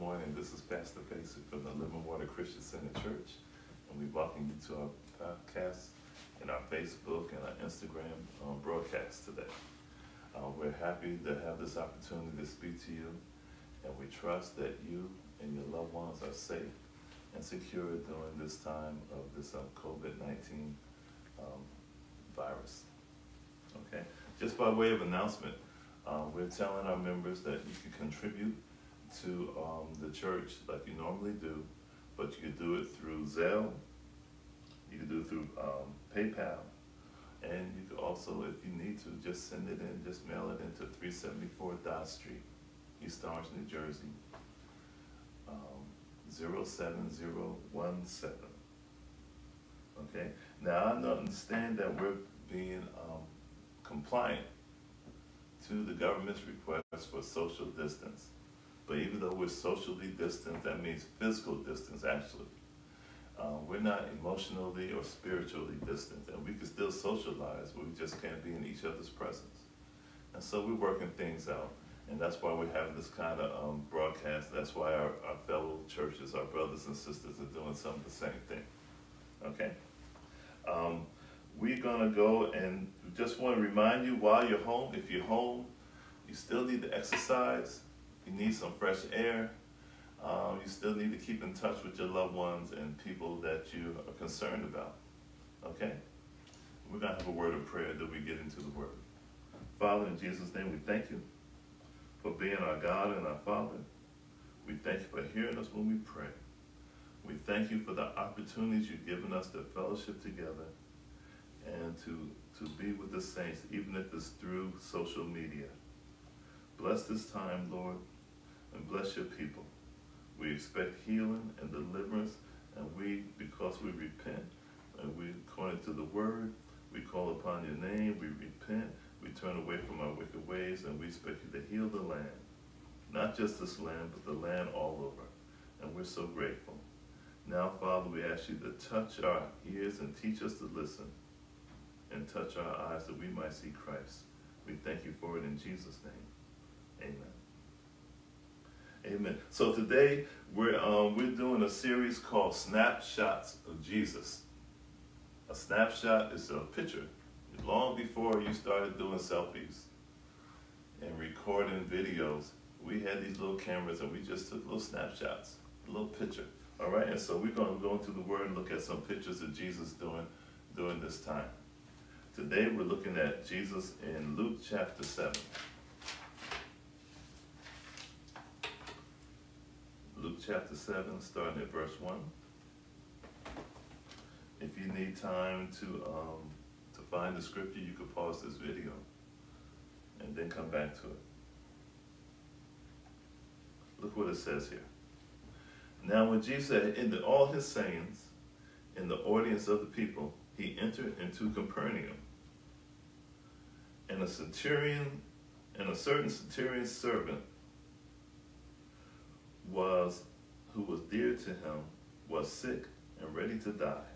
morning. This is Pastor Basic from the Living Water Christian Center Church, and we welcome you to our podcast and our Facebook and our Instagram um, broadcast today. Uh, we're happy to have this opportunity to speak to you, and we trust that you and your loved ones are safe and secure during this time of this um, COVID-19 um, virus. Okay, just by way of announcement, uh, we're telling our members that you can contribute to um, the church like you normally do, but you can do it through Zelle, you can do it through um, PayPal, and you can also, if you need to, just send it in, just mail it into 374 Dodge Street, East Orange, New Jersey, um, 07017. Okay? Now, I understand that we're being um, compliant to the government's request for social distance. But even though we're socially distant, that means physical distance actually. Uh, we're not emotionally or spiritually distant, and we can still socialize, but we just can't be in each other's presence. And so we're working things out, and that's why we're having this kind of um, broadcast. That's why our, our fellow churches, our brothers and sisters, are doing some of the same thing. Okay? Um, we're going to go and just want to remind you while you're home, if you're home, you still need to exercise, you need some fresh air, um, you still need to keep in touch with your loved ones and people that you are concerned about. Okay? We're going to have a word of prayer that we get into the word. Father, in Jesus' name, we thank you for being our God and our Father. We thank you for hearing us when we pray. We thank you for the opportunities you've given us to fellowship together and to, to be with the saints, even if it's through social media. Bless this time, Lord, and bless your people. We expect healing and deliverance, and we, because we repent, and we, according to the word, we call upon your name, we repent, we turn away from our wicked ways, and we expect you to heal the land. Not just this land, but the land all over. And we're so grateful. Now, Father, we ask you to touch our ears and teach us to listen, and touch our eyes that we might see Christ. We thank you for it in Jesus' name. Amen. Amen. So today we're um, we're doing a series called Snapshots of Jesus. A snapshot is a picture. Long before you started doing selfies and recording videos, we had these little cameras and we just took little snapshots, a little picture. All right, and so we're going to go into the Word and look at some pictures of Jesus doing during this time. Today we're looking at Jesus in Luke chapter 7. Luke chapter 7, starting at verse 1. If you need time to, um, to find the scripture, you could pause this video and then come back to it. Look what it says here. Now, when Jesus had ended all his sayings in the audience of the people, he entered into Capernaum. And a centurion and a certain centurion's servant was who was dear to him was sick and ready to die.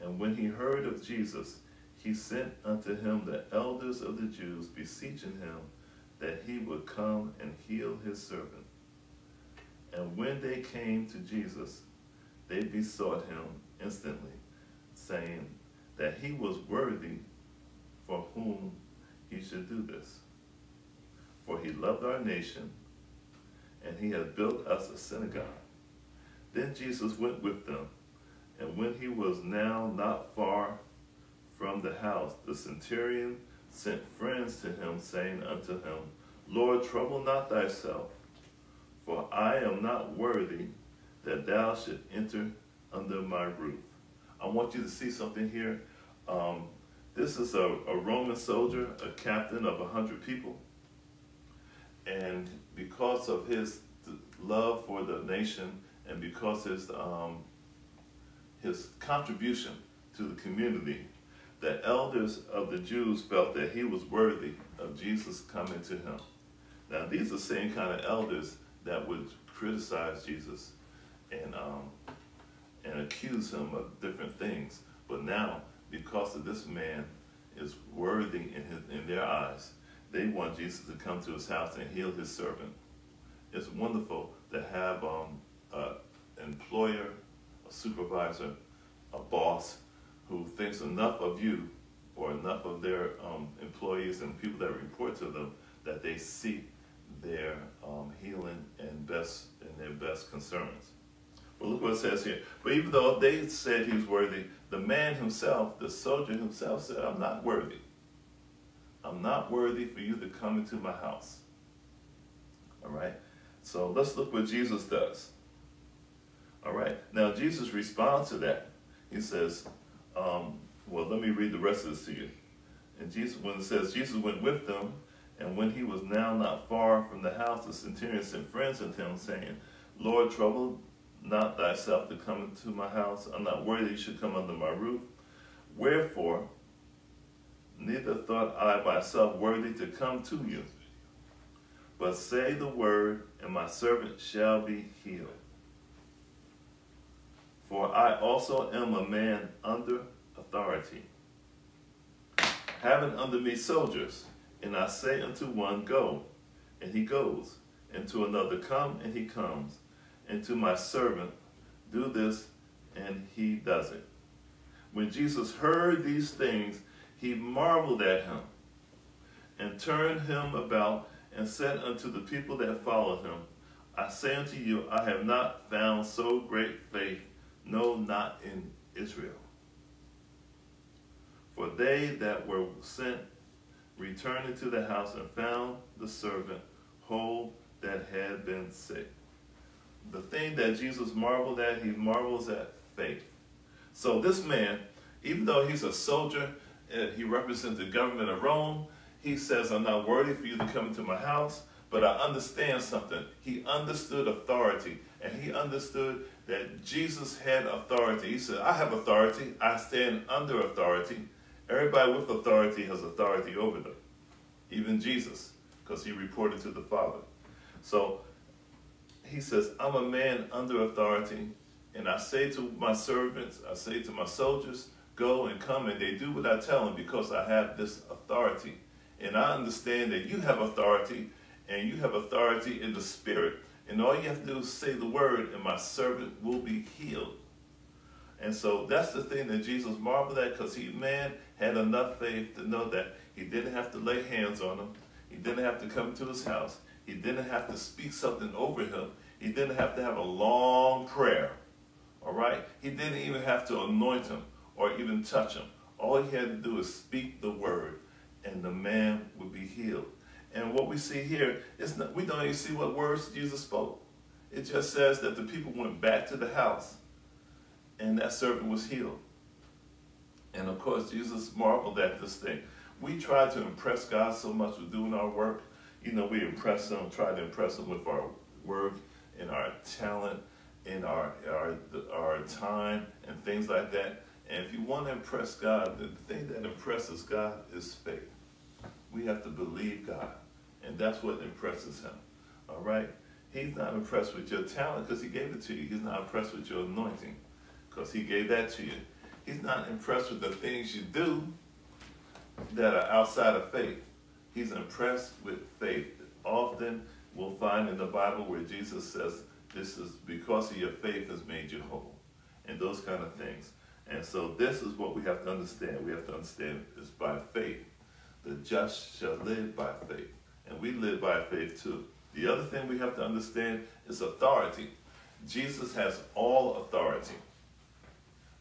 And when he heard of Jesus, he sent unto him the elders of the Jews, beseeching him that he would come and heal his servant. And when they came to Jesus, they besought him instantly, saying that he was worthy for whom he should do this. For he loved our nation and he had built us a synagogue. Then Jesus went with them, and when he was now not far from the house, the centurion sent friends to him, saying unto him, Lord, trouble not thyself, for I am not worthy that thou should enter under my roof. I want you to see something here. Um, this is a, a Roman soldier, a captain of a hundred people. And because of his love for the nation and because his um, his contribution to the community, the elders of the Jews felt that he was worthy of Jesus coming to him. Now these are the same kind of elders that would criticize Jesus and um, and accuse him of different things. But now, because of this man is worthy in his in their eyes, they want Jesus to come to his house and heal his servant. it's wonderful to have um, an employer, a supervisor, a boss who thinks enough of you or enough of their um, employees and people that report to them that they see their um, healing and best and their best concerns. But look what it says here. But even though they said he was worthy, the man himself, the soldier himself, said, "I'm not worthy. I'm not worthy for you to come into my house." All right. So let's look what Jesus does. All right. Now Jesus responds to that. He says, um, well, let me read the rest of this to you. And Jesus, when it says Jesus went with them, and when he was now not far from the house, the centurion sent friends unto him, saying, Lord, trouble not thyself to come into my house. I'm not worthy you should come under my roof. Wherefore, neither thought I myself worthy to come to you. But say the word, and my servant shall be healed. For I also am a man under authority, having under me soldiers, and I say unto one, Go, and he goes, and to another, Come, and he comes, and to my servant, Do this, and he does it. When Jesus heard these things, he marveled at him, and turned him about, and said unto the people that followed him, I say unto you, I have not found so great faith, no, not in Israel. For they that were sent returned into the house and found the servant whole that had been sick. The thing that Jesus marveled at, he marvels at faith. So this man, even though he's a soldier, he represents the government of Rome, he says, I'm not worthy for you to come into my house, but I understand something. He understood authority, and he understood that Jesus had authority. He said, I have authority, I stand under authority, Everybody with authority has authority over them, even Jesus, because he reported to the Father. So he says, I'm a man under authority, and I say to my servants, I say to my soldiers, go and come, and they do what I tell them because I have this authority. And I understand that you have authority, and you have authority in the Spirit. And all you have to do is say the word, and my servant will be healed. And so that's the thing that Jesus marveled at because he, man, had enough faith to know that he didn't have to lay hands on him. He didn't have to come to his house. He didn't have to speak something over him. He didn't have to have a long prayer. All right? He didn't even have to anoint him or even touch him. All he had to do is speak the word, and the man would be healed. And what we see here is not, we don't even see what words Jesus spoke. It just says that the people went back to the house, and that servant was healed. And of course, Jesus marveled at this thing. We try to impress God so much with doing our work. You know, we impress Him, try to impress Him with our work and our talent, in our, our, our time, and things like that. And if you want to impress God, the thing that impresses God is faith. We have to believe God, and that's what impresses Him. All right? He's not impressed with your talent because He gave it to you. He's not impressed with your anointing because He gave that to you. He's not impressed with the things you do that are outside of faith. He's impressed with faith. Often we'll find in the Bible where Jesus says, This is because of your faith has made you whole, and those kind of things. And so this is what we have to understand. We have to understand it's by faith. The just shall live by faith. And we live by faith too. The other thing we have to understand is authority. Jesus has all authority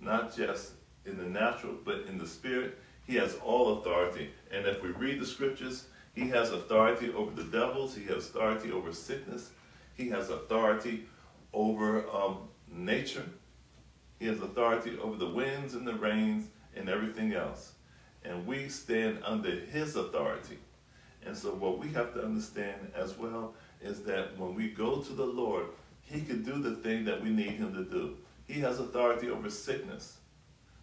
not just in the natural, but in the spirit. He has all authority. And if we read the scriptures, he has authority over the devils, he has authority over sickness, he has authority over um, nature, he has authority over the winds and the rains and everything else. And we stand under his authority. And so, what we have to understand as well is that when we go to the Lord, he can do the thing that we need him to do. He has authority over sickness,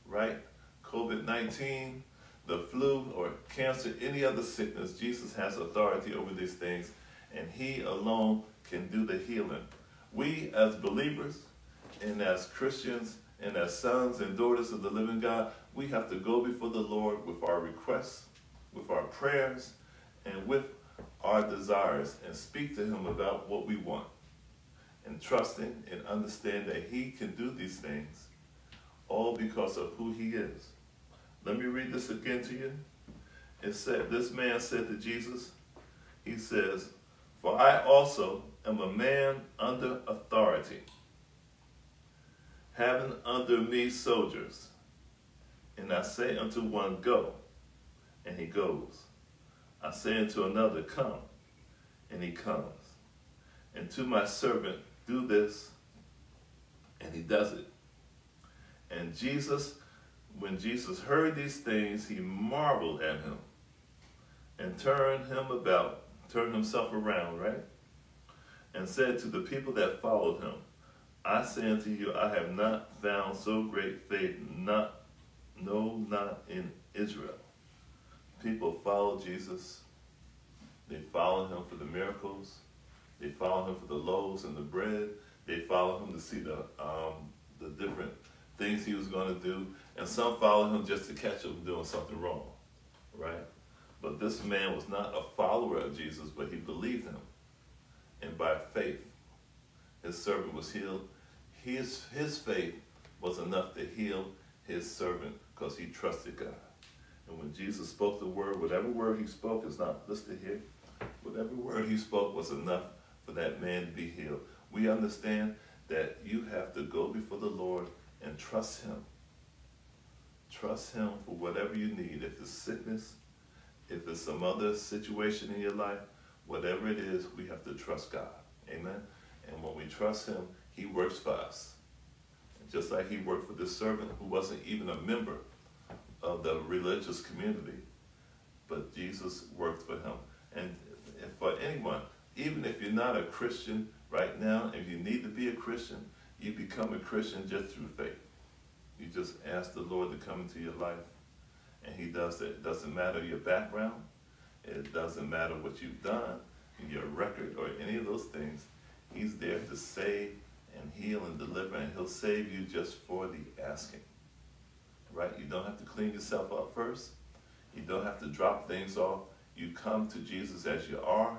right? COVID 19, the flu, or cancer, any other sickness, Jesus has authority over these things, and He alone can do the healing. We, as believers and as Christians and as sons and daughters of the living God, we have to go before the Lord with our requests, with our prayers, and with our desires and speak to him about what we want. And trusting and understand that he can do these things all because of who he is. Let me read this again to you. It said, This man said to Jesus, He says, For I also am a man under authority, having under me soldiers. And I say unto one, Go, and he goes. I say unto another, Come, and he comes. And to my servant, Do this, and he does it. And Jesus, when Jesus heard these things, he marveled at him and turned him about, turned himself around, right? And said to the people that followed him, I say unto you, I have not found so great faith, not, no, not in Israel. People follow Jesus. They follow him for the miracles. They follow him for the loaves and the bread. They follow him to see the um, the different things he was going to do, and some followed him just to catch him doing something wrong, right? But this man was not a follower of Jesus, but he believed him. And by faith, his servant was healed. His, his faith was enough to heal his servant because he trusted God. And when Jesus spoke the word, whatever word he spoke is not listed here, whatever word he spoke was enough for that man to be healed. We understand that you have to go before the Lord and trust him. Trust him for whatever you need. If it's sickness, if it's some other situation in your life, whatever it is, we have to trust God. Amen. And when we trust him, he works for us. And just like he worked for this servant who wasn't even a member of the religious community, but Jesus worked for him. And for anyone, even if you're not a Christian right now, if you need to be a Christian, you become a Christian just through faith. You just ask the Lord to come into your life, and He does it. It doesn't matter your background, it doesn't matter what you've done, your record, or any of those things. He's there to save and heal and deliver, and He'll save you just for the asking. Right? You don't have to clean yourself up first. You don't have to drop things off. You come to Jesus as you are.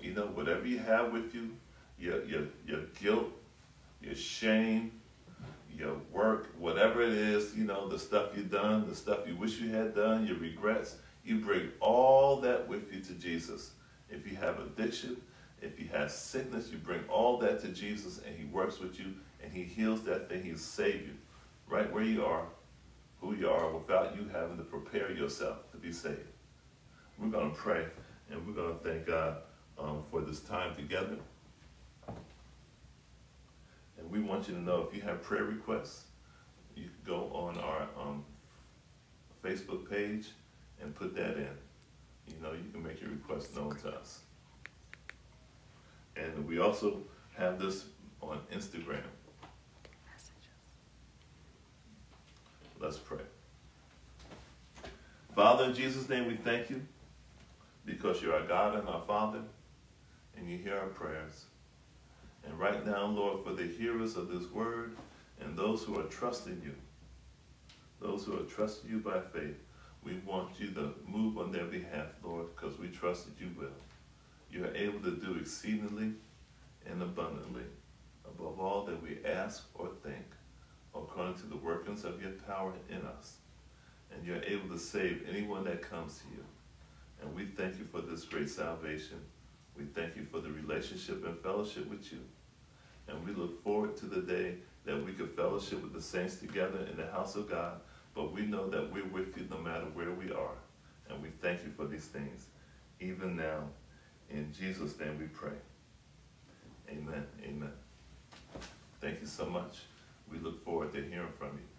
You know, whatever you have with you, your, your, your guilt, your shame, your work, whatever it is, you know, the stuff you've done, the stuff you wish you had done, your regrets, you bring all that with you to Jesus. If you have addiction, if you have sickness, you bring all that to Jesus and he works with you and he heals that thing, he'll save you right where you are, who you are, without you having to prepare yourself to be saved. We're going to pray and we're going to thank God um, for this time together. And we want you to know if you have prayer requests, you can go on our um, Facebook page and put that in. You know, you can make your request known to us. And we also have this on Instagram. Let's pray. Father, in Jesus' name, we thank you because you're our God and our Father, and you hear our prayers. And right now, Lord, for the hearers of this word and those who are trusting you, those who are trusting you by faith, we want you to move on their behalf, Lord, because we trust that you will. You are able to do exceedingly and abundantly above all that we ask or think, according to the workings of your power in us. And you're able to save anyone that comes to you. And we thank you for this great salvation. We thank you for the relationship and fellowship with you. And we look forward to the day that we could fellowship with the saints together in the house of God. But we know that we're with you no matter where we are. And we thank you for these things, even now. In Jesus' name we pray. Amen. Amen. Thank you so much. We look forward to hearing from you.